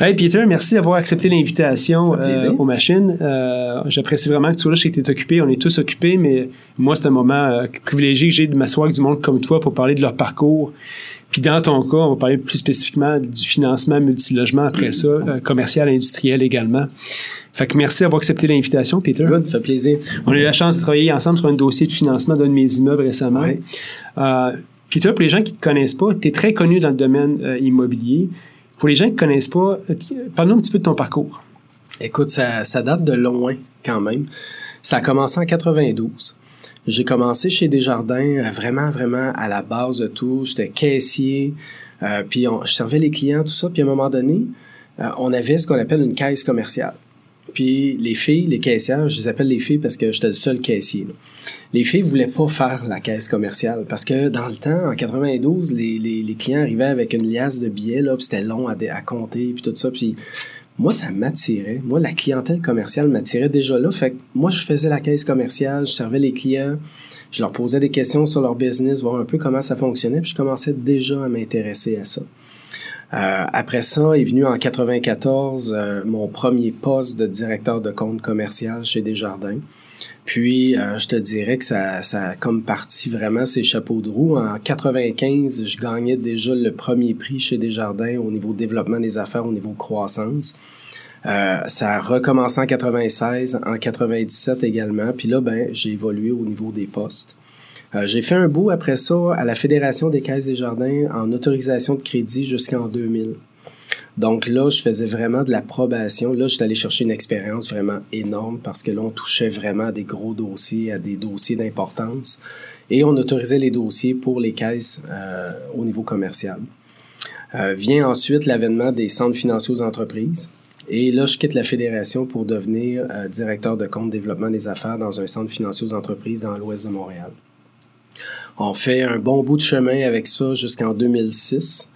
Hey Peter, merci d'avoir accepté l'invitation euh, aux machines. Euh, J'apprécie vraiment que tu sois là. Je sais que tu es occupé, on est tous occupés, mais moi, c'est un moment euh, privilégié que j'ai de m'asseoir avec du monde comme toi pour parler de leur parcours. Puis dans ton cas, on va parler plus spécifiquement du financement multilogement après ça, euh, commercial, industriel également. Fait que merci d'avoir accepté l'invitation, Peter. Good, ça fait plaisir. On a eu la chance de travailler ensemble sur un dossier de financement d'un de mes immeubles récemment. Euh, Peter, pour les gens qui ne te connaissent pas, tu es très connu dans le domaine euh, immobilier. Pour les gens qui ne connaissent pas, parle-nous un petit peu de ton parcours. Écoute, ça, ça, date de loin quand même. Ça a commencé en 92. J'ai commencé chez Desjardins euh, vraiment, vraiment à la base de tout. J'étais caissier, euh, puis on, je servais les clients, tout ça. Puis à un moment donné, euh, on avait ce qu'on appelle une caisse commerciale. Puis les filles, les caissières, je les appelle les filles parce que j'étais le seul caissier. Les filles voulaient pas faire la caisse commerciale parce que dans le temps, en 92, les, les, les clients arrivaient avec une liasse de billets, là, puis c'était long à, à compter, puis tout ça. Puis moi, ça m'attirait. Moi, la clientèle commerciale m'attirait déjà là. Fait que moi, je faisais la caisse commerciale, je servais les clients, je leur posais des questions sur leur business, voir un peu comment ça fonctionnait, puis je commençais déjà à m'intéresser à ça. Euh, après ça est venu en 94 euh, mon premier poste de directeur de compte commercial chez Desjardins. Puis, euh, je te dirais que ça, ça a comme parti vraiment ses chapeaux de roue. En 95, je gagnais déjà le premier prix chez Desjardins au niveau développement des affaires, au niveau croissance. Euh, ça a recommencé en 96, en 97 également. Puis là, ben, j'ai évolué au niveau des postes. Euh, j'ai fait un bout après ça à la Fédération des caisses des jardins en autorisation de crédit jusqu'en 2000. Donc là, je faisais vraiment de l'approbation. Là, j'étais allé chercher une expérience vraiment énorme parce que là, on touchait vraiment à des gros dossiers, à des dossiers d'importance. Et on autorisait les dossiers pour les caisses euh, au niveau commercial. Euh, vient ensuite l'avènement des centres financiers aux entreprises. Et là, je quitte la fédération pour devenir euh, directeur de compte développement des affaires dans un centre financier aux entreprises dans l'ouest de Montréal. On fait un bon bout de chemin avec ça jusqu'en 2006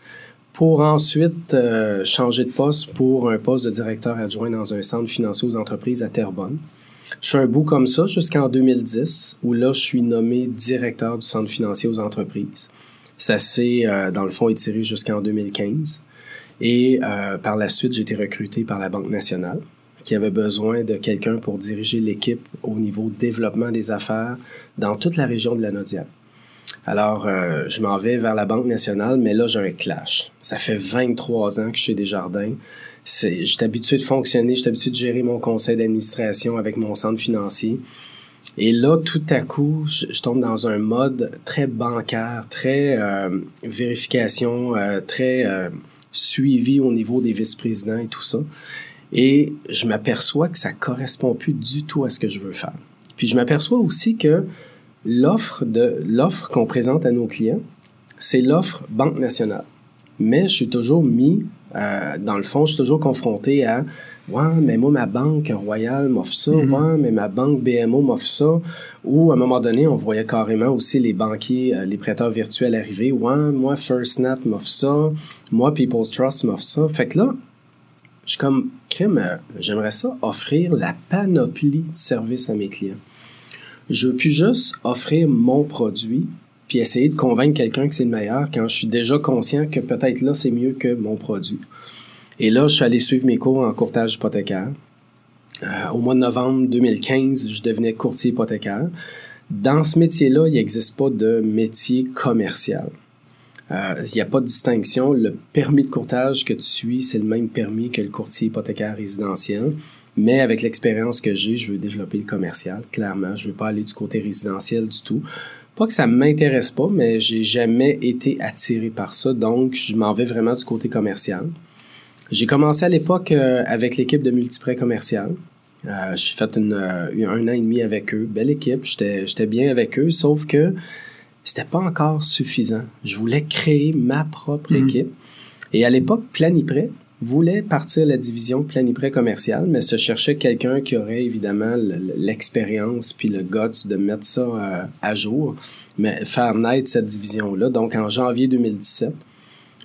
pour ensuite euh, changer de poste pour un poste de directeur adjoint dans un centre financier aux entreprises à Terrebonne. Je fais un bout comme ça jusqu'en 2010, où là, je suis nommé directeur du centre financier aux entreprises. Ça s'est, euh, dans le fond, étiré jusqu'en 2015. Et euh, par la suite, j'ai été recruté par la Banque nationale, qui avait besoin de quelqu'un pour diriger l'équipe au niveau développement des affaires dans toute la région de la Nodière. Alors, euh, je m'en vais vers la Banque nationale, mais là, j'ai un clash. Ça fait 23 ans que je suis Desjardins. Je suis habitué de fonctionner, je suis habitué de gérer mon conseil d'administration avec mon centre financier. Et là, tout à coup, je, tombe dans un mode très bancaire, très euh, vérification, euh, très suivi au niveau des vice-présidents et tout ça. Et je m'aperçois que ça correspond plus du tout à ce que je veux faire. Puis je m'aperçois aussi que l'offre de l'offre qu'on présente à nos clients, c'est l'offre Banque nationale. Mais je suis toujours mis, euh, dans le fond, je suis toujours confronté à Ouais, mais moi, ma banque royale m'offre ça. Mm-hmm. Ouais, mais ma banque BMO m'offre ça. Ou à un moment donné, on voyait carrément aussi les banquiers, euh, les prêteurs virtuels arriver. Ouais, moi, First Snap m'offre ça. Moi, People's Trust m'offre ça. Fait que là, je suis comme, crème, euh, j'aimerais ça offrir la panoplie de services à mes clients. Je veux plus juste offrir mon produit puis essayer de convaincre quelqu'un que c'est le meilleur quand je suis déjà conscient que peut-être là, c'est mieux que mon produit. Et là, je suis allé suivre mes cours en courtage hypothécaire. Euh, au mois de novembre 2015, je devenais courtier hypothécaire. Dans ce métier-là, il n'existe pas de métier commercial. Euh, il n'y a pas de distinction. Le permis de courtage que tu suis, c'est le même permis que le courtier hypothécaire résidentiel. Mais avec l'expérience que j'ai, je veux développer le commercial, clairement. Je veux pas aller du côté résidentiel du tout. Pas que ça m'intéresse pas, mais j'ai jamais été attiré par ça, donc je m'en vais vraiment du côté commercial. J'ai commencé à l'époque euh, avec l'équipe de multiprêt commercial. Euh, j'ai fait euh, un an et demi avec eux. Belle équipe, j'étais bien avec eux, sauf que c'était pas encore suffisant. Je voulais créer ma propre mm. équipe. Et à l'époque, Planiprêt, voulait partir la division planiprêt commercial, mais se cherchait quelqu'un qui aurait évidemment l'expérience puis le guts de mettre ça euh, à jour, mais faire naître cette division-là. Donc en janvier 2017,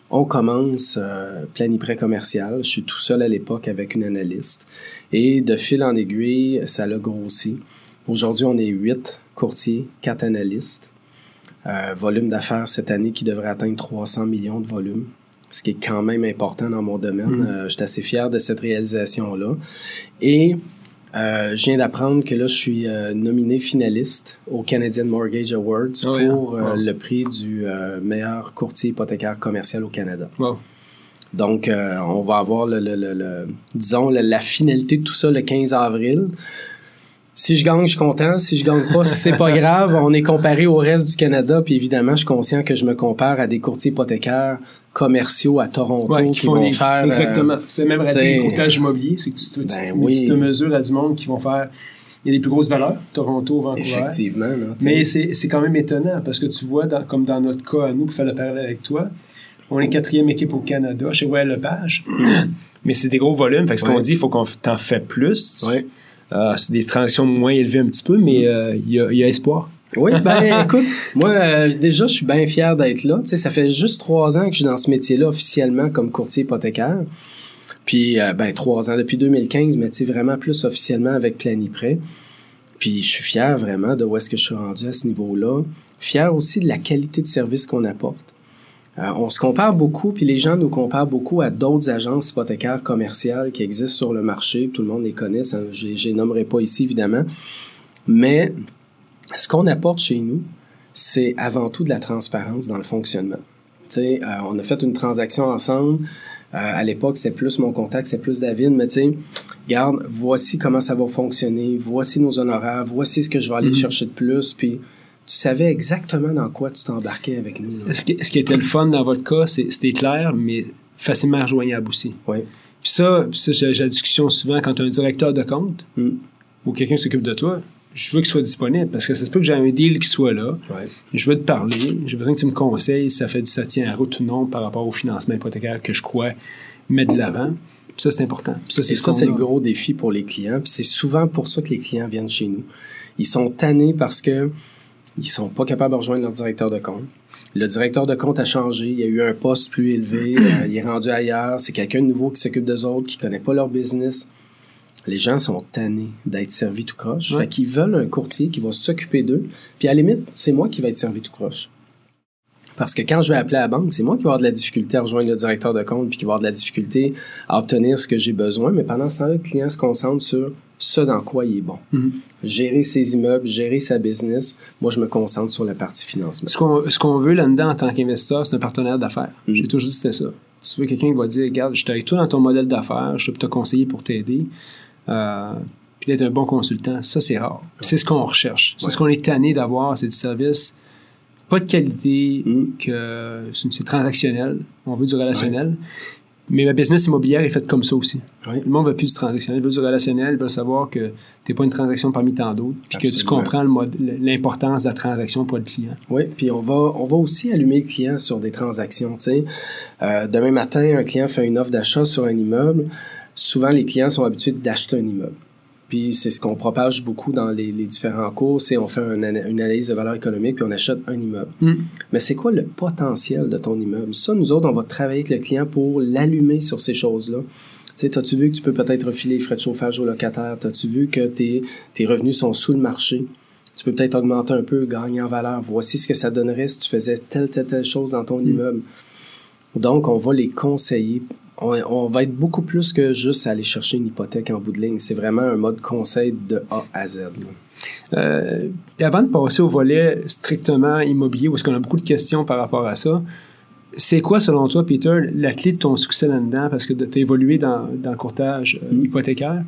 on commence euh, planiprêt commercial. Je suis tout seul à l'époque avec une analyste. Et de fil en aiguille, ça l'a grossi. Aujourd'hui, on est huit courtiers, quatre analystes. Euh, volume d'affaires cette année qui devrait atteindre 300 millions de volumes. ce qui est quand même important dans mon domaine. Mm-hmm. Euh, je suis assez fier de cette réalisation-là. Et euh, je viens d'apprendre que là, je suis nominé finaliste au Canadian Mortgage Awards oh, pour le prix du meilleur courtier hypothécaire commercial au Canada. Donc, on va avoir, le, disons, la finalité de tout ça le 15 avril si je gagne, je suis content. Si je gagne pas, c'est pas grave. On est comparé au reste du Canada. Puis évidemment, je suis conscient que je me compare à des courtiers hypothécaires commerciaux à Toronto qui, vont faire... Exactement. Euh, c'est même raté courtage immobilier. C'est que tu, tu, ben oui. tu te mesures à du monde qui vont faire... Il y a des plus grosses valeurs, Toronto, Vancouver. Effectivement. mais c'est quand même étonnant parce que tu vois, comme dans notre cas à nous, pour faire le parallèle avec toi, on est quatrième équipe au Canada chez Well Lepage. mais c'est des gros volumes. Fait que ce qu'on dit, il faut qu'on t'en fait plus. Euh, c'est des transactions moins élevées un petit peu, mais euh, il y, a, espoir. Oui, ben écoute, moi euh, déjà je suis bien fier d'être là. Tu sais, ça fait juste trois ans que je suis dans ce métier-là officiellement comme courtier hypothécaire. Puis ben trois ans depuis 2015, mais tu sais vraiment plus officiellement avec Planiprêt. Puis je suis fier vraiment de où est-ce que je suis rendu à ce niveau-là. Fier aussi de la qualité de service qu'on apporte. Euh, on se compare beaucoup, puis les gens nous comparent beaucoup à d'autres agences hypothécaires commerciales qui existent sur le marché. Tout le monde les connaît, je ne les nommerai pas ici évidemment. Mais ce qu'on apporte chez nous, c'est avant tout de la transparence dans le fonctionnement. euh, on a fait une transaction ensemble. Euh, à l'époque, c'était plus mon contact, c'est plus David, mais tu sais, regarde, voici comment ça va fonctionner, voici nos honoraires, voici ce que je vais aller mm-hmm. chercher de plus, puis tu savais exactement dans quoi tu t'embarquais avec nous. Ce qui, ce qui, était le fun dans votre cas, c'était clair, mais facilement rejoignable aussi. Oui. Puis ça, ça j'ai la discussion souvent quand tu as un directeur de compte hmm. ou quelqu'un s'occupe de toi. Je veux qu'il soit disponible parce que ça se peut que j'ai un deal qui soit là. Je veux te parler. J'ai besoin que tu me conseilles si ça fait du ça tient à route ou non par rapport au financement hypothécaire que je crois mettre de l'avant. Ça, c'est important. ça, c'est ça, c'est le gros défi pour les clients. Puis c'est souvent pour ça que les clients viennent chez nous. Ils sont tannés parce que ils sont pas capables de rejoindre leur directeur de compte. Le directeur de compte a changé, il y a eu un poste plus élevé, euh, il est rendu ailleurs, c'est quelqu'un de nouveau qui s'occupe d'eux autres, qui connaît pas leur business. Les gens sont tannés d'être servis tout croche. Fait qu'ils veulent un courtier qui va s'occuper d'eux. Puis à la limite, c'est moi qui vais être servi tout croche. Parce que quand je vais appeler à la banque, c'est moi qui vais avoir de la difficulté à rejoindre le directeur de compte puis qui va avoir de la difficulté à obtenir ce que j'ai besoin. Mais pendant ce temps-là, le client se concentre sur ce dans quoi il est bon. Mhm. Gérer ses immeubles, gérer sa business. Moi, je me concentre sur la partie financement. Ce qu'on veut là-dedans en tant qu'investisseur, c'est un partenaire d'affaires. Mhm. J'ai toujours dit c'était ça. Tu veux quelqu'un qui va dire, regarde, je suis avec toi dans ton modèle d'affaires, je peux te conseiller pour t'aider. Euh, puis d'être un bon consultant, ça, c'est rare. C'est ce qu'on recherche. C'est ce qu'on est tanné d'avoir, c'est du service pas de qualité, mhm. que c'est transactionnel. On veut du relationnel. Mais ma business immobilière est faite comme ça aussi. Le monde veut plus du transactionnel, il veut du relationnel, il veut savoir que tu n'es pas une transaction parmi tant d'autres, puis que tu comprends l'importance de la transaction pour le client. Oui, puis on va, on va aussi allumer le client sur des transactions. Euh, demain matin, un client fait une offre d'achat sur un immeuble. Souvent, les clients sont habitués d'acheter un immeuble. Puis c'est ce qu'on propage beaucoup dans les, différents cours, c'est on fait une, analyse de valeur économique puis on achète un immeuble. Mm. Mais c'est quoi le potentiel de ton immeuble? Ça, nous autres, on va travailler avec le client pour l'allumer sur ces choses-là. Tu sais, as-tu vu que tu peux peut-être refiler les frais de chauffage aux locataires? As-tu vu que tes, tes revenus sont sous le marché? Tu peux peut-être augmenter un peu, gagner en valeur. Voici ce que ça donnerait si tu faisais telle, telle, telle chose dans ton mm. immeuble. Donc, on va les conseiller on, va être beaucoup plus que juste aller chercher une hypothèque en bout de ligne. C'est vraiment un mode conseil de A à Z. Euh, avant de passer au volet strictement immobilier, parce qu'on a beaucoup de questions par rapport à ça, c'est quoi, selon toi, Peter, la clé de ton succès là-dedans? Parce que tu as évolué dans, le courtage euh, mm. hypothécaire.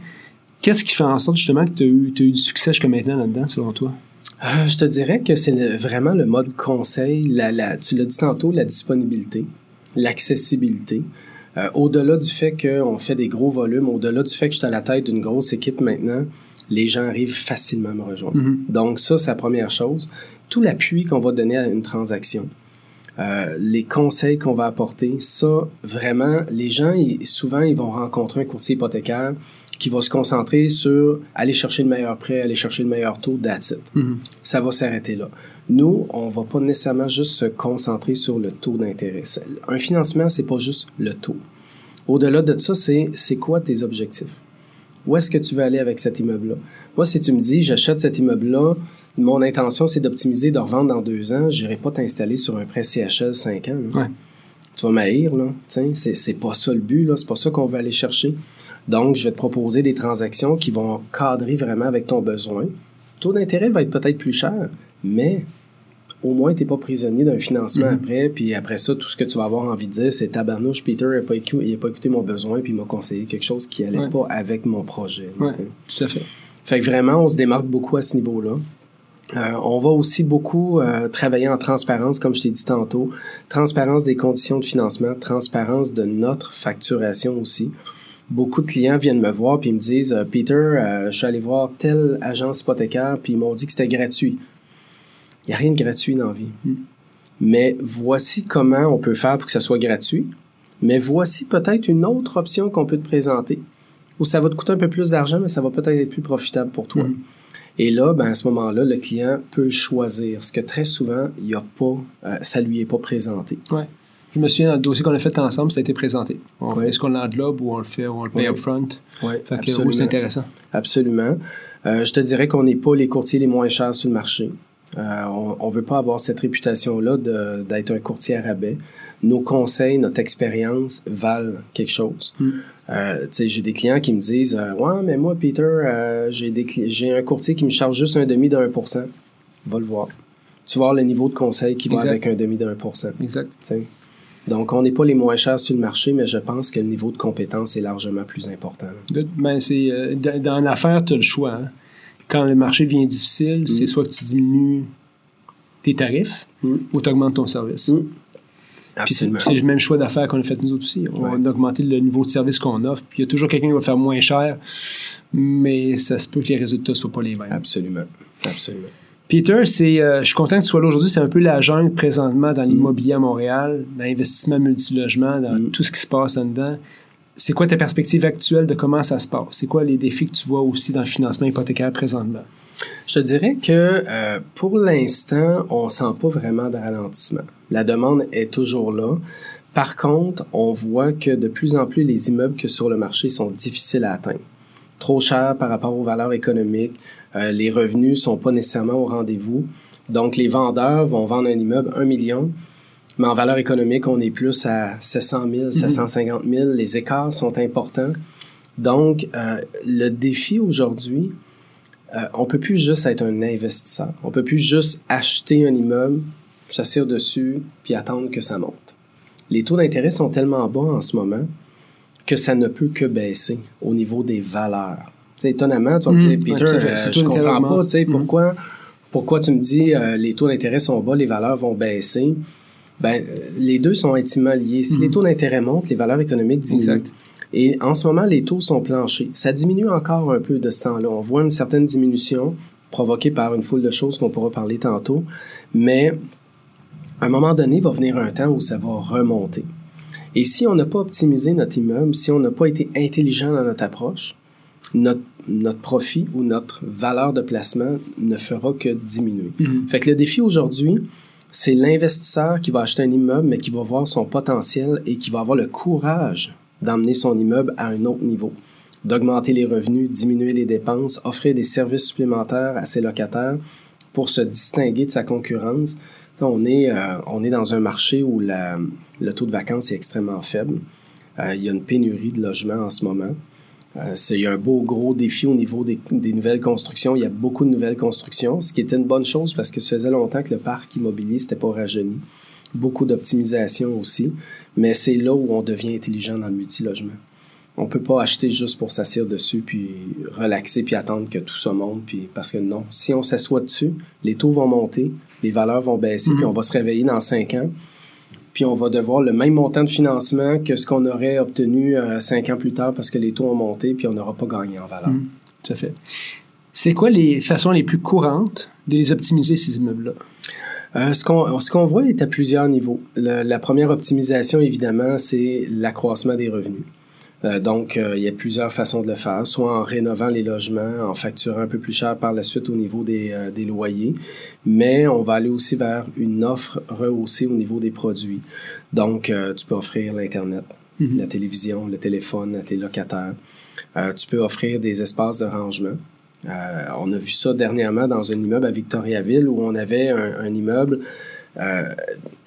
Qu'est-ce qui fait en sorte justement que tu as, eu, du succès jusqu'à maintenant là-dedans, selon toi? Euh, je te dirais que c'est vraiment le mode conseil. La, tu l'as dit tantôt, la disponibilité, l'accessibilité. Euh, au-delà du fait qu'on fait des gros volumes, au-delà du fait que je suis à la tête d'une grosse équipe maintenant, les gens arrivent facilement à me rejoindre. Mm-hmm. Donc ça, c'est la première chose. Tout l'appui qu'on va donner à une transaction, euh, les conseils qu'on va apporter, ça, vraiment, les gens, souvent, ils vont rencontrer un courtier hypothécaire qui va se concentrer sur aller chercher le meilleur prêt, aller chercher le meilleur taux, that's it. Mm-hmm. Ça va s'arrêter là. Nous, on va pas nécessairement juste se concentrer sur le taux d'intérêt. Un financement, c'est pas juste le taux. Au-delà de ça, c'est quoi tes objectifs? Où est-ce que tu veux aller avec cet immeuble-là? Moi, si tu me dis, j'achète cet immeuble-là, mon intention, c'est d'optimiser, de revendre dans deux ans, je n'irai pas t'installer sur un prêt CHL 5 ans. tu vas m'haïr, là. C'est pas ça le but, là. C'est pas ça qu'on veut aller chercher. Donc, je vais te proposer des transactions qui vont cadrer vraiment avec ton besoin. Le taux d'intérêt va être peut-être plus cher, mais au moins, tu n'es pas prisonnier d'un financement mm-hmm. après. Puis après ça, tout ce que tu vas avoir envie de dire, c'est tabarnouche, Peter n'a pas, écouté, pas écouté mon besoin, puis il m'a conseillé quelque chose qui n'allait pas avec mon projet. tout à fait. Fait que vraiment, on se démarque beaucoup à ce niveau-là. Euh, on va aussi beaucoup euh, travailler en transparence, comme je t'ai dit tantôt. Transparence des conditions de financement, transparence de notre facturation aussi. Beaucoup de clients viennent me voir puis me disent euh, Peter, je suis allé voir telle agence hypothécaire puis ils m'ont dit que c'était gratuit. Il n'y a rien de gratuit dans la vie. Hmm. Mais voici comment on peut faire pour que ça soit gratuit. Mais voici peut-être une autre option qu'on peut te présenter où ça va te coûter un peu plus d'argent, mais ça va peut-être être plus profitable pour toi. Hmm. Et là, ben, à ce moment-là, le client peut choisir, ce que très souvent, il a pas, euh, ça lui est pas présenté. Ouais. Je me souviens, dans le dossier qu'on a fait ensemble, ça a été présenté. On fait ce qu'on l'englobe ou on le fait ou on le paye upfront. Oui, c'est intéressant. Absolument. Euh, je te dirais qu'on n'est pas les courtiers les moins chers sur le marché. Euh, on ne veut pas avoir cette réputation-là d'être un courtier à rabais. Nos conseils, notre expérience valent quelque chose. Hmm. Euh, j'ai des clients qui me disent euh, Ouais, mais moi, Peter, euh, j'ai un courtier qui me charge juste un demi d'un pour cent. Va le voir. Tu vas voir le niveau de conseil qui va avec un demi d'un pour cent. Exact. Donc, on n'est pas les moins chers sur le marché, mais je pense que le niveau de compétence est largement plus important. Ben, c'est, dans l'affaire, tu as le choix. Hein. Quand le marché devient difficile, c'est mm. soit que tu diminues tes tarifs mm. ou tu augmentes ton service. Mm. C'est le même choix d'affaires qu'on a fait nous autres aussi. On a augmenté le niveau de service qu'on offre. Puis il y a toujours quelqu'un qui va faire moins cher, mais ça se peut que les résultats ne soient pas les mêmes. Absolument. Absolument. Peter, c'est, euh, je suis content que tu sois là aujourd'hui. C'est un peu la jungle présentement dans l'immobilier à Montréal, dans l'investissement multilogement, dans tout ce qui se passe là-dedans. C'est quoi ta perspective actuelle de comment ça se passe? C'est quoi les défis que tu vois aussi dans le financement hypothécaire présentement? Je dirais que euh, pour l'instant, on sent pas vraiment de ralentissement. La demande est toujours là. Par contre, on voit que de plus en plus les immeubles que sur le marché sont difficiles à atteindre. Trop chers par rapport aux valeurs économiques. Euh, les revenus sont pas nécessairement au rendez-vous. Donc, les vendeurs vont vendre un immeuble 1 million, mais en valeur économique, on est plus à 700 000, 750 000. Les écarts sont importants. Donc, euh, le défi aujourd'hui, euh, on peut plus juste être un investisseur. On peut plus juste acheter un immeuble, s'asseoir dessus, puis attendre que ça monte. Les taux d'intérêt sont tellement bas en ce moment que ça ne peut que baisser au niveau des valeurs. T'sais, étonnamment, tu vas me dire, mmh, Peter, euh, je comprends pas, tu sais, mmh. pourquoi, pourquoi tu me dis euh, les taux d'intérêt sont bas, les valeurs vont baisser? Ben, les deux sont intimement liés. Si mmh. les taux d'intérêt montent, les valeurs économiques diminuent. Et en ce moment, les taux sont planchés. Ça diminue encore un peu de ce temps-là. On voit une certaine diminution provoquée par une foule de choses qu'on pourra parler tantôt. Mais à un moment donné, il va venir un temps où ça va remonter. Et si on n'a pas optimisé notre immeuble, si on n'a pas été intelligent dans notre approche, notre, notre, profit ou notre valeur de placement ne fera que diminuer. Mm-hmm. Fait que le défi aujourd'hui, c'est l'investisseur qui va acheter un immeuble, mais qui va voir son potentiel et qui va avoir le courage d'emmener son immeuble à un autre niveau, d'augmenter les revenus, diminuer les dépenses, offrir des services supplémentaires à ses locataires pour se distinguer de sa concurrence. On est, euh, on est dans un marché où le taux de vacances est extrêmement faible. Euh, il y a une pénurie de logements en ce moment. Euh, c'est, il y a un beau gros défi au niveau des, des, nouvelles constructions. Il y a beaucoup de nouvelles constructions, ce qui était une bonne chose parce que ça faisait longtemps que le parc immobilier s'était pas rajeuni. Beaucoup d'optimisation aussi. Mais c'est là où on devient intelligent dans le multilogement. On peut pas acheter juste pour s'asseoir dessus, puis relaxer, puis attendre que tout ça monte. Puis, parce que non, si on s'assoit dessus, les taux vont monter, les valeurs vont baisser, puis mhm. on va se réveiller dans cinq ans. Puis on va devoir le même montant de financement que ce qu'on aurait obtenu euh, cinq ans plus tard parce que les taux ont monté, puis on n'aura pas gagné en valeur. Mhm. tout à fait. C'est quoi les façons les plus courantes de les optimiser, ces immeubles-là? Euh, ce qu'on ce qu'on voit est à plusieurs niveaux. la première optimisation, évidemment, c'est l'accroissement des revenus. Euh, donc, euh, il y a plusieurs façons de le faire, soit en rénovant les logements, en facturant un peu plus cher par la suite au niveau des, des loyers, mais on va aller aussi vers une offre rehaussée au niveau des produits. Donc, tu peux offrir l'Internet, mm-hmm. la télévision, le téléphone à tes locataires. tu peux offrir des espaces de rangement. Euh, on a vu ça dernièrement dans un immeuble à Victoriaville où on avait un, immeuble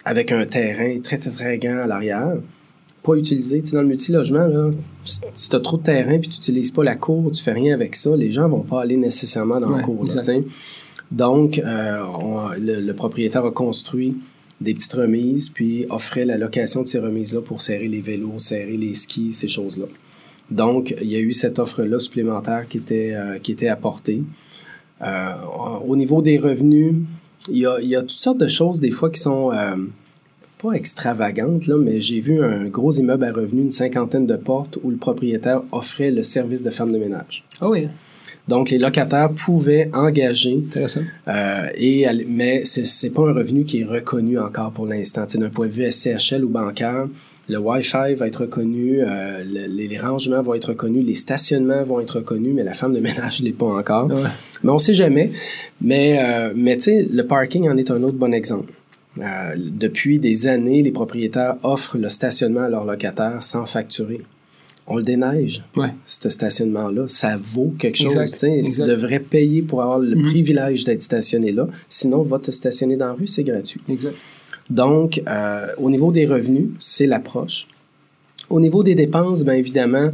avec un terrain très, très, très grand à l'arrière, pas utilisé. dans le multilogement, là, si tu as trop de terrain puis tu n'utilises pas la cour, tu fais rien avec ça, les gens vont pas aller nécessairement dans la cour. Donc, euh, le, propriétaire a construit des petites remises, puis offrait la location de ces remises-là pour serrer les vélos, serrer les skis, ces choses-là. Donc, il y a eu cette offre-là supplémentaire qui était, euh, qui était apportée. Euh, au niveau des revenus, il y, a, il y, a, toutes sortes de choses des fois qui sont pas extravagante, là, mais j'ai vu un gros immeuble à revenus, une cinquantaine de portes, où le propriétaire offrait le service de femme de ménage. Ah oui. Donc, les locataires pouvaient engager. Intéressant. Euh, et, mais c'est pas un revenu qui est reconnu encore pour l'instant. D'un point de vue SCHL ou bancaire, le Wi-Fi va être reconnu, euh, les, rangements vont être reconnus, les stationnements vont être reconnus, mais la femme de ménage ne l'est pas encore. Mais on sait jamais. Mais, euh, mais tu sais, le parking en est un autre bon exemple. Euh, depuis des années, les propriétaires offrent le stationnement à leurs locataires sans facturer. On le déneige, ouais. ce stationnement-là. Ça vaut quelque chose. Tu devrais payer pour avoir le mhm. privilège d'être stationné là. Sinon, va te stationner dans la rue, c'est gratuit. Donc, euh, au niveau des revenus, c'est l'approche. Au niveau des dépenses, bien évidemment,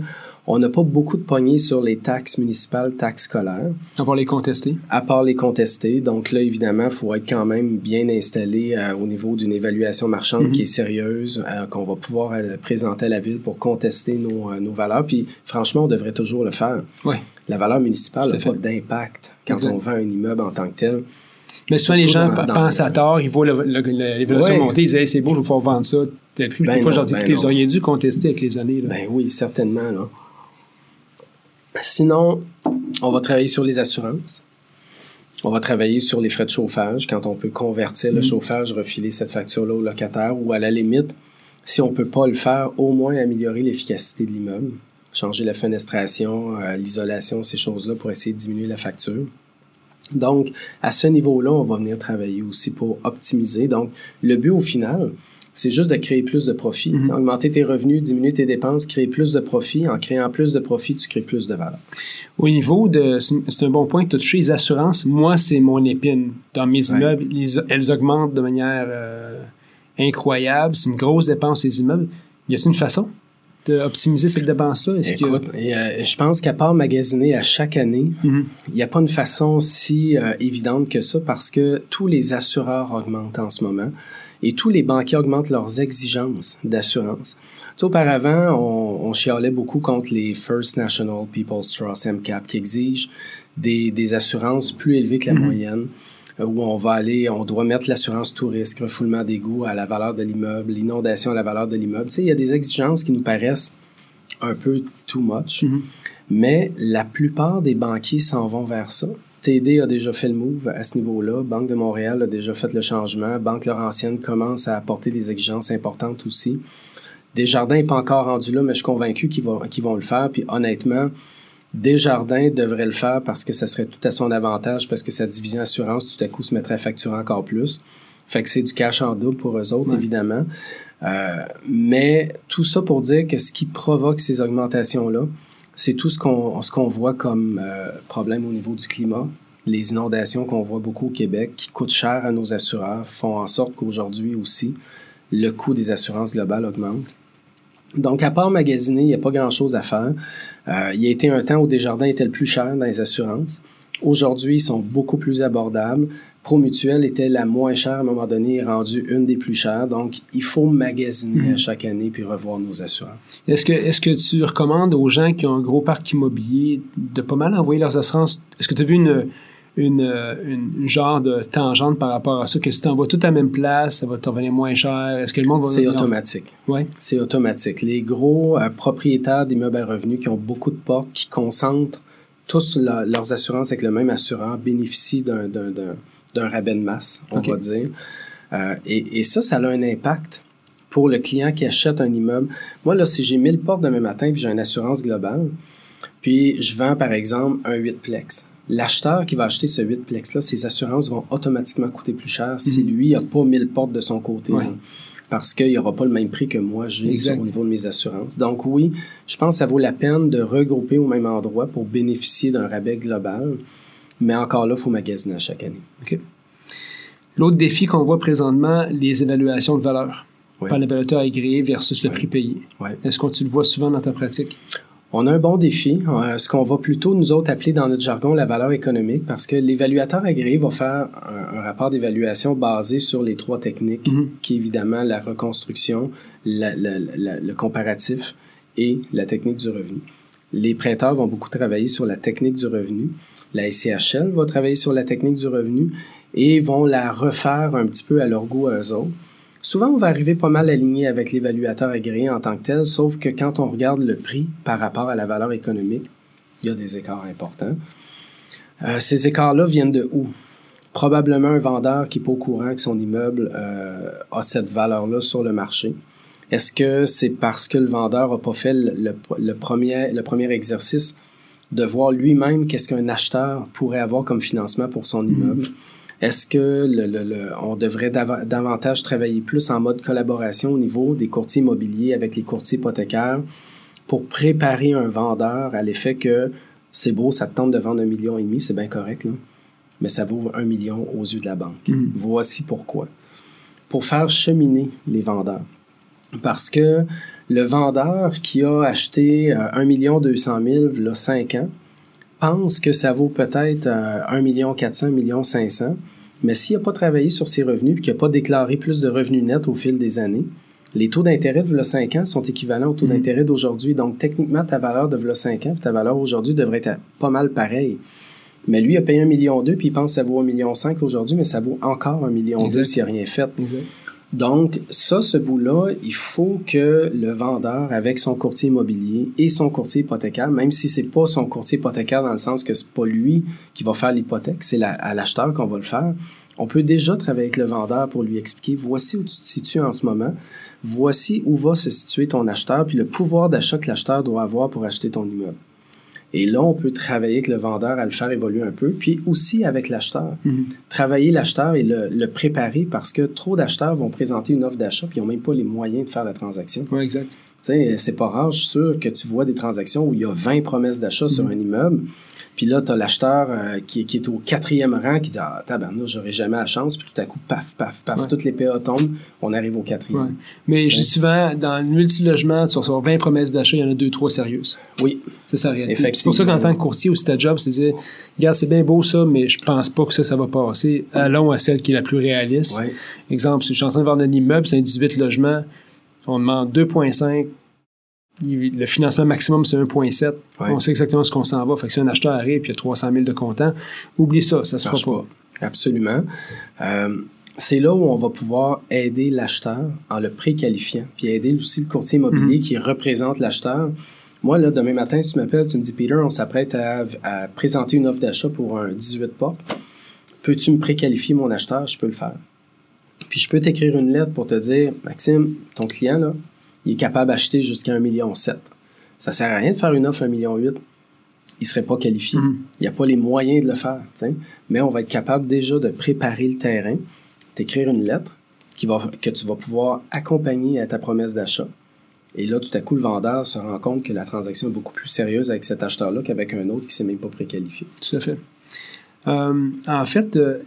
on n'a pas beaucoup de poignées sur les taxes municipales, taxes scolaires. À part les contester. À part les contester. Donc là, évidemment, il faut être quand même bien installé euh, au niveau d'une évaluation marchande mhm. qui est sérieuse, euh, qu'on va pouvoir euh, présenter à la ville pour contester nos, nos, valeurs. Puis franchement, on devrait toujours le faire. Ouais. La valeur municipale n'a pas d'impact quand on vend un immeuble en tant que tel. Mais souvent, les gens pensent à tort, ils voient l'évaluation monter, ils disent c'est beau, je vais pouvoir vendre ça. Prix. Ben fois, je dis ben vous auriez dû contester avec les années. Ben oui, certainement. Là. Sinon, on va travailler sur les assurances. On va travailler sur les frais de chauffage quand on peut convertir le mm. chauffage, refiler cette facture-là au locataire ou à la limite, si on ne peut pas le faire, au moins améliorer l'efficacité de l'immeuble, changer la fenestration, euh, l'isolation, ces choses-là pour essayer de diminuer la facture. Donc, à ce niveau-là, on va venir travailler aussi pour optimiser. Donc, le but au final, c'est juste de créer plus de profit. Mhm. Augmenter tes revenus, diminuer tes dépenses, créer plus de profit. En créant plus de profit, tu crées plus de valeur. Au niveau de, c'est un bon point que tu as touché, les assurances, moi, c'est mon épine. Dans mes immeubles, elles augmentent de manière euh, incroyable. C'est une grosse dépense, les immeubles. Y a-t-il une façon? d'optimiser cette dépense-là? Écoute, euh, je pense qu'à part magasiner à chaque année, mhm. il n'y a pas une façon si euh, évidente que ça parce que tous les assureurs augmentent en ce moment et tous les banquiers augmentent leurs exigences d'assurance. Tu auparavant, on, on, chialait beaucoup contre les First National People's Trust MCAP qui exigent des, des assurances plus élevées que la mhm. moyenne euh, où on va aller, on doit mettre l'assurance tout risque, refoulement d'égouts à la valeur de l'immeuble, l'inondation à la valeur de l'immeuble. Tu sais, il y a des exigences qui nous paraissent un peu too much, mhm. mais la plupart des banquiers s'en vont vers ça. TD a déjà fait le move à ce niveau-là. Banque de Montréal a déjà fait le changement. Banque Laurentienne commence à apporter des exigences importantes aussi. Desjardins n'est pas encore rendu là, mais je suis convaincu qu'ils vont, vont le faire. Puis honnêtement, Desjardins devrait le faire parce que ça serait tout à son avantage, parce que sa division assurance, tout à coup, se mettrait à facturer encore plus. Fait que c'est du cash en double pour eux autres, évidemment. Euh, mais tout ça pour dire que ce qui provoque ces augmentations-là, c'est tout ce qu'on ce qu'on voit comme euh, problème au niveau du climat. Les inondations qu'on voit beaucoup au Québec, qui coûtent cher à nos assureurs, font en sorte qu'aujourd'hui aussi, le coût des assurances globales augmente. Donc, à part magasiner, il n'y a pas grand-chose à faire. Euh, il y a été un temps où Desjardins étaient le plus cher dans les assurances. Aujourd'hui, ils sont beaucoup plus abordables. Promutuelle était la moins chère à un moment donné, rendue une des plus chères. Donc, il faut magasiner à mm. chaque année puis revoir nos assurances. Est-ce que, est-ce que tu recommandes aux gens qui ont un gros parc immobilier de pas mal envoyer leurs assurances? Est-ce que tu as vu une, une, genre de tangente par rapport à ça, que si tu envoies tout à la même place, ça va te revenir moins cher? Est-ce que le monde va... C'est automatique. Oui. C'est automatique. Les gros euh, propriétaires d'immeubles à revenus qui ont beaucoup de portes, qui concentrent tous leurs assurances avec le même assureur, bénéficient d'un d'un rabais de masse, on va dire. Euh, et, ça, ça a un impact pour le client qui achète un immeuble. Moi, là, si j'ai 1000 portes demain matin puis j'ai une assurance globale, puis je vends, par exemple, un 8plex. L'acheteur qui va acheter ce 8plex-là, ses assurances vont automatiquement coûter plus cher si mhm. lui n'a pas 1000 portes de son côté. parce qu'il n'y aura pas le même prix que moi j'ai au niveau de mes assurances. Donc oui, je pense que ça vaut la peine de regrouper au même endroit pour bénéficier d'un rabais global. Mais encore là, il faut magasiner à chaque année. OK. L'autre défi qu'on voit présentement, les évaluations de valeur par l'évaluateur agréé versus le prix payé. Est-ce que tu le vois souvent dans ta pratique? On a un bon défi, euh, ce qu'on va plutôt nous autres appeler dans notre jargon la valeur économique, parce que l'évaluateur agréé va faire un, rapport d'évaluation basé sur les trois techniques, mm-hmm. qui est évidemment la reconstruction, le comparatif et la technique du revenu. Les prêteurs vont beaucoup travailler sur la technique du revenu. La SCHL va travailler sur la technique du revenu et vont la refaire un petit peu à leur goût à eux autres. Souvent, on va arriver pas mal aligné avec l'évaluateur agréé en tant que tel, sauf que quand on regarde le prix par rapport à la valeur économique, il y a des écarts importants. Euh, ces écarts-là viennent de où? Probablement un vendeur qui n'est pas au courant que son immeuble euh, a cette valeur-là sur le marché. Est-ce que c'est parce que le vendeur n'a pas fait le, premier, le premier exercice de voir lui-même qu'est-ce qu'un acheteur pourrait avoir comme financement pour son immeuble? Mm-hmm. Est-ce que le, on devrait davantage travailler plus en mode collaboration au niveau des courtiers immobiliers avec les courtiers hypothécaires pour préparer un vendeur à l'effet que c'est beau, ça te tente de vendre un million et demi, c'est bien correct, là, mais ça vaut un million aux yeux de la banque. Mm-hmm. Voici pourquoi. Pour faire cheminer les vendeurs. Parce que le vendeur qui a acheté 1 200 000 là, 5 ans, pense que ça vaut peut-être 1 million 400, 1 million 500, mais s'il n'a pas travaillé sur ses revenus et qu'il n'a pas déclaré plus de revenus nets au fil des années, les taux d'intérêt de 5 ans sont équivalents aux taux mm-hmm. d'intérêt d'aujourd'hui. Donc, techniquement, ta valeur de 5 ans ta valeur aujourd'hui devrait être pas mal pareille. Mais lui a payé 1 million 2 puis il pense que ça vaut 1 million 5 aujourd'hui, mais ça vaut encore 1 million 2 s'il n'y a rien fait. Donc, ça, ce bout-là, il faut que le vendeur, avec son courtier immobilier et son courtier hypothécaire, même si c'est pas son courtier hypothécaire dans le sens que c'est pas lui qui va faire l'hypothèque, c'est à l'acheteur qu'on va le faire, on peut déjà travailler avec le vendeur pour lui expliquer, voici où tu te situes en ce moment, voici où va se situer ton acheteur, puis le pouvoir d'achat que l'acheteur doit avoir pour acheter ton immeuble. Et là, on peut travailler avec le vendeur à le faire évoluer un peu, puis aussi avec l'acheteur. Mhm. Travailler l'acheteur et le, préparer parce que trop d'acheteurs vont présenter une offre d'achat puis ils n'ont même pas les moyens de faire la transaction. Oui, exact. Tu sais, c'est pas rare, je suis sûr que tu vois des transactions où il y a 20 promesses d'achat sur mhm. un immeuble, puis là, tu as l'acheteur euh, qui, qui, est au quatrième rang qui dit Ah, tabarnouche, j'aurai jamais la chance. Puis tout à coup, paf, paf, paf, toutes les PA tombent, on arrive au quatrième. Mais je dis souvent, dans le multilogement, tu reçois 20 promesses d'achat, il y en a deux, trois sérieuses. Oui. C'est ça, réalité. C'est pour ça qu'en tant que courtier aussi, ta job, c'est dire Regarde, c'est bien beau ça, mais je pense pas que ça, ça va passer. Allons à celle qui est la plus réaliste. Exemple, si je suis en train de vendre un immeuble, c'est un 18 logements, on demande 2,5 le financement maximum, c'est 1,7. On sait exactement ce qu'on s'en va. Fait que si un acheteur arrive et il y a 300 000 de comptant, oublie ça, ça se fera pas. Absolument. Euh, c'est là où on va pouvoir aider l'acheteur en le préqualifiant, puis aider aussi le courtier immobilier mhm. qui représente l'acheteur. Moi, là, demain matin, si tu m'appelles, tu me dis, Peter, on s'apprête à, à, présenter une offre d'achat pour un 18 portes. Peux-tu me préqualifier mon acheteur? Je peux le faire. Puis je peux t'écrire une lettre pour te dire, Maxime, ton client, là, il est capable d'acheter jusqu'à 1,7 million. Ça sert à rien de faire une offre à 1,8 million. Il ne serait pas qualifié. Mm-hmm. Il n'y a pas les moyens de le faire. Mais on va être capable déjà de préparer le terrain, d'écrire une lettre qui va, que tu vas pouvoir accompagner à ta promesse d'achat. Et là, tout à coup, le vendeur se rend compte que la transaction est beaucoup plus sérieuse avec cet acheteur-là qu'avec un autre qui ne s'est même pas préqualifié. Tout à fait. Euh, en fait, euh,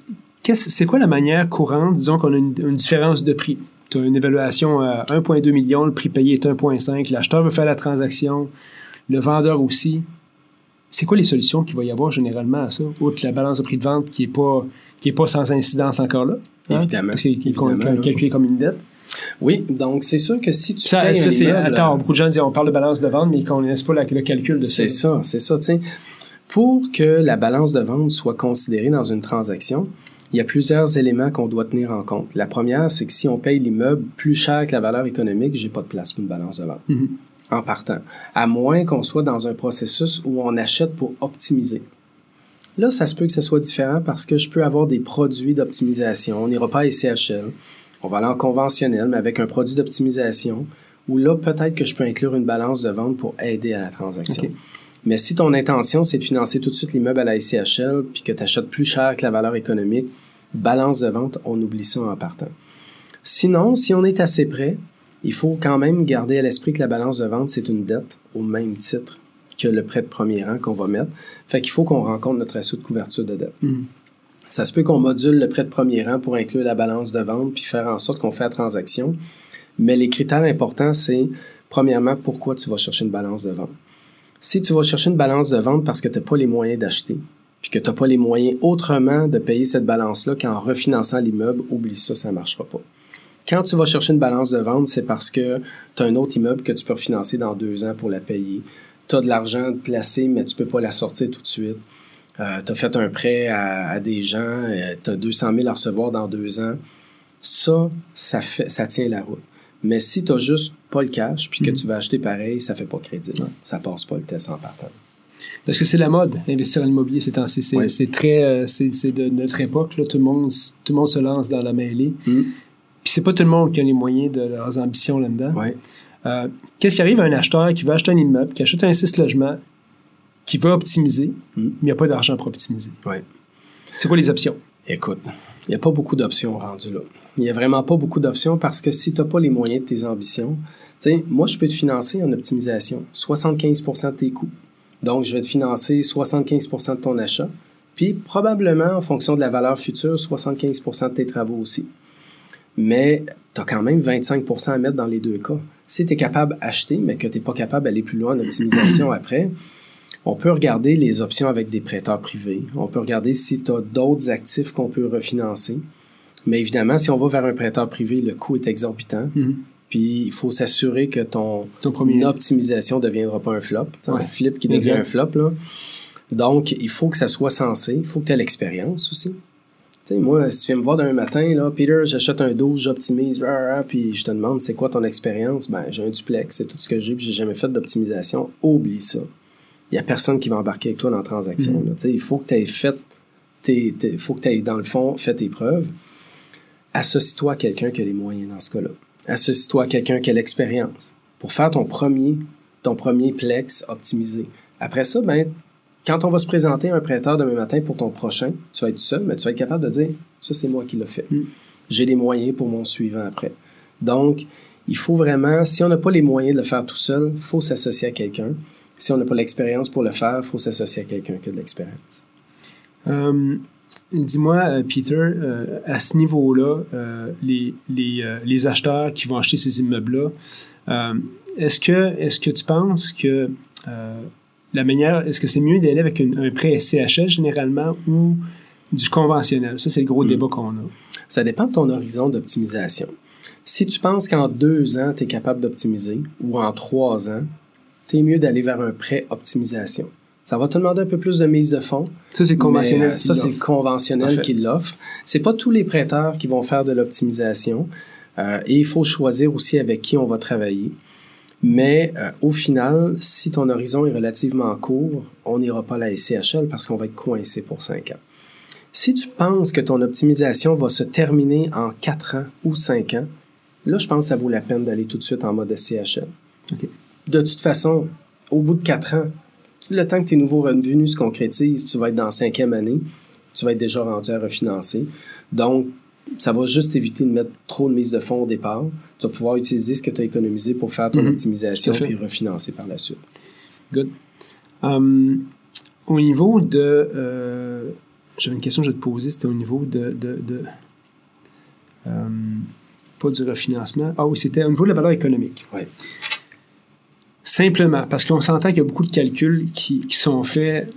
c'est quoi la manière courante, disons qu'on a une différence de prix? Tu as une évaluation à 1,2 million, le prix payé est 1,5, l'acheteur veut faire la transaction, le vendeur aussi. C'est quoi les solutions qu'il va y avoir généralement à ça, outre la balance de prix de vente qui n'est pas, qui est pas sans incidence encore là? Hein? Évidemment. Parce qu'il est calculé comme une dette. Oui, donc c'est sûr que si tu ça, Attends, beaucoup de gens disent on parle de balance de vente, mais qu'on ne laisse pas le calcul de ça. C'est ça, c'est ça. Pour que la balance de vente soit considérée dans une transaction, il y a plusieurs éléments qu'on doit tenir en compte. La première, c'est que si on paye l'immeuble plus cher que la valeur économique, j'ai pas de place pour une balance de vente. Mm-hmm. En partant. À moins qu'on soit dans un processus où on achète pour optimiser. Là, ça se peut que ce soit différent parce que je peux avoir des produits d'optimisation. On n'ira pas à ICHL. On va aller en conventionnel, mais avec un produit d'optimisation où là, peut-être que je peux inclure une balance de vente pour aider à la transaction. Mais si ton intention, c'est de financer tout de suite l'immeuble à la ICHL, puis que tu achètes plus cher que la valeur économique, balance de vente, on oublie ça en partant. Sinon, si on est assez près, il faut quand même garder à l'esprit que la balance de vente, c'est une dette au même titre que le prêt de premier rang qu'on va mettre. Fait qu'il faut qu'on rencontre notre ratio de couverture de dette. Mm. Ça se peut qu'on module le prêt de premier rang pour inclure la balance de vente puis faire en sorte qu'on fait la transaction. Mais les critères importants, c'est premièrement, pourquoi tu vas chercher une balance de vente? Si tu vas chercher une balance de vente parce que tu n'as pas les moyens d'acheter, puis que tu n'as pas les moyens autrement de payer cette balance-là qu'en refinançant l'immeuble, oublie ça, ça ne marchera pas. Quand tu vas chercher une balance de vente, c'est parce que tu as un autre immeuble que tu peux refinancer dans deux ans pour la payer. Tu as de l'argent placé, mais tu ne peux pas la sortir tout de suite. Euh, tu as fait un prêt à, des gens, tu as 200 000 à recevoir dans deux ans. Ça, ça, fait, ça tient la route. Mais si tu n'as juste pas le cash puis que mm. tu vas acheter pareil, ça fait pas crédit. Ça passe pas le test en partant. Parce que c'est la mode, investir en immobilier c'est C'est très, euh, c'est de notre époque. Là, tout, le monde, tout le monde se lance dans la mêlée. Mm. Puis c'est pas tout le monde qui a les moyens de leurs ambitions là-dedans. Euh, qu'est-ce qui arrive à un acheteur qui veut acheter un immeuble, qui achète un 6 logements, qui veut optimiser, mm. mais il n'y a pas d'argent pour optimiser? C'est quoi les options? Écoute, il n'y a pas beaucoup d'options rendues là. Il n'y a vraiment pas beaucoup d'options parce que si tu n'as pas les moyens de tes ambitions, tu sais, moi, je peux te financer en optimisation 75% de tes coûts. Donc, je vais te financer 75% de ton achat, puis probablement, en fonction de la valeur future, 75% de tes travaux aussi. Mais tu as quand même 25% à mettre dans les deux cas. Si tu es capable d'acheter, mais que tu n'es pas capable d'aller plus loin en optimisation après, on peut regarder les options avec des prêteurs privés. On peut regarder si tu as d'autres actifs qu'on peut refinancer. Mais évidemment, si on va vers un prêteur privé, le coût est exorbitant. Mhm. Puis il faut s'assurer que ton, optimisation ne deviendra pas un flop. Un flip qui devient un flop. Là. Donc, il faut que ça soit sensé. Il faut que tu aies l'expérience aussi. moi, si tu viens me voir d'un matin, là, Peter, j'achète un 12, j'optimise, puis je te demande c'est quoi ton expérience, ben j'ai un duplex, c'est tout ce que j'ai, puis j'ai jamais fait d'optimisation. Oublie ça. Il n'y a personne qui va embarquer avec toi dans la transaction. Mhm. Il faut que tu aies fait, il faut que tu aies, dans le fond, fait tes preuves. Associe-toi à quelqu'un qui a les moyens dans ce cas-là associe-toi à quelqu'un qui a l'expérience pour faire ton premier, ton premier plex optimisé. Après ça, ben, quand on va se présenter à un prêteur demain matin pour ton prochain, tu vas être seul, mais tu vas être capable de dire ça, c'est moi qui l'ai fait. Mm. J'ai les moyens pour mon suivant après. Donc, il faut vraiment, si on n'a pas les moyens de le faire tout seul, il faut s'associer à quelqu'un. Si on n'a pas l'expérience pour le faire, il faut s'associer à quelqu'un qui a de l'expérience. Euh, Dis-moi, euh, Peter, euh, à ce niveau-là, euh, les, les, les, acheteurs qui vont acheter ces immeubles-là, est-ce que, est que tu penses que la manière, est-ce que c'est mieux d'aller avec un prêt SCHL généralement ou du conventionnel? Ça, c'est le gros hmm. débat qu'on a. Ça dépend de ton horizon d'optimisation. Si tu penses qu'en deux ans, tu es capable d'optimiser ou en trois ans, tu es mieux d'aller vers un prêt optimisation. Ça va te demander un peu plus de mise de fonds. Ça, c'est conventionnel. ça, c'est conventionnel qui l'offre. C'est pas tous les prêteurs qui vont faire de l'optimisation. Euh, et il faut choisir aussi avec qui on va travailler. Mais euh, au final, si ton horizon est relativement court, on n'ira pas à la SCHL parce qu'on va être coincé pour 5 ans. Si tu penses que ton optimisation va se terminer en 4 ans ou 5 ans, là, je pense que ça vaut la peine d'aller tout de suite en mode SCHL. De toute façon, au bout de 4 ans, le temps que tes nouveaux revenus se concrétisent, tu vas être dans la cinquième année, tu vas être déjà rendu à refinancer. Donc, ça va juste éviter de mettre trop de mise de fonds au départ. Tu vas pouvoir utiliser ce que tu as économisé pour faire ton mhm. optimisation et refinancer par la suite. Good. Um, au niveau de. Euh, j'avais une question que je vais te poser, c'était au niveau de. Um, pas du refinancement. Ah oui, c'était au niveau de la valeur économique. Oui. Simplement, parce qu'on s'entend qu'il y a beaucoup de calculs qui, sont faits.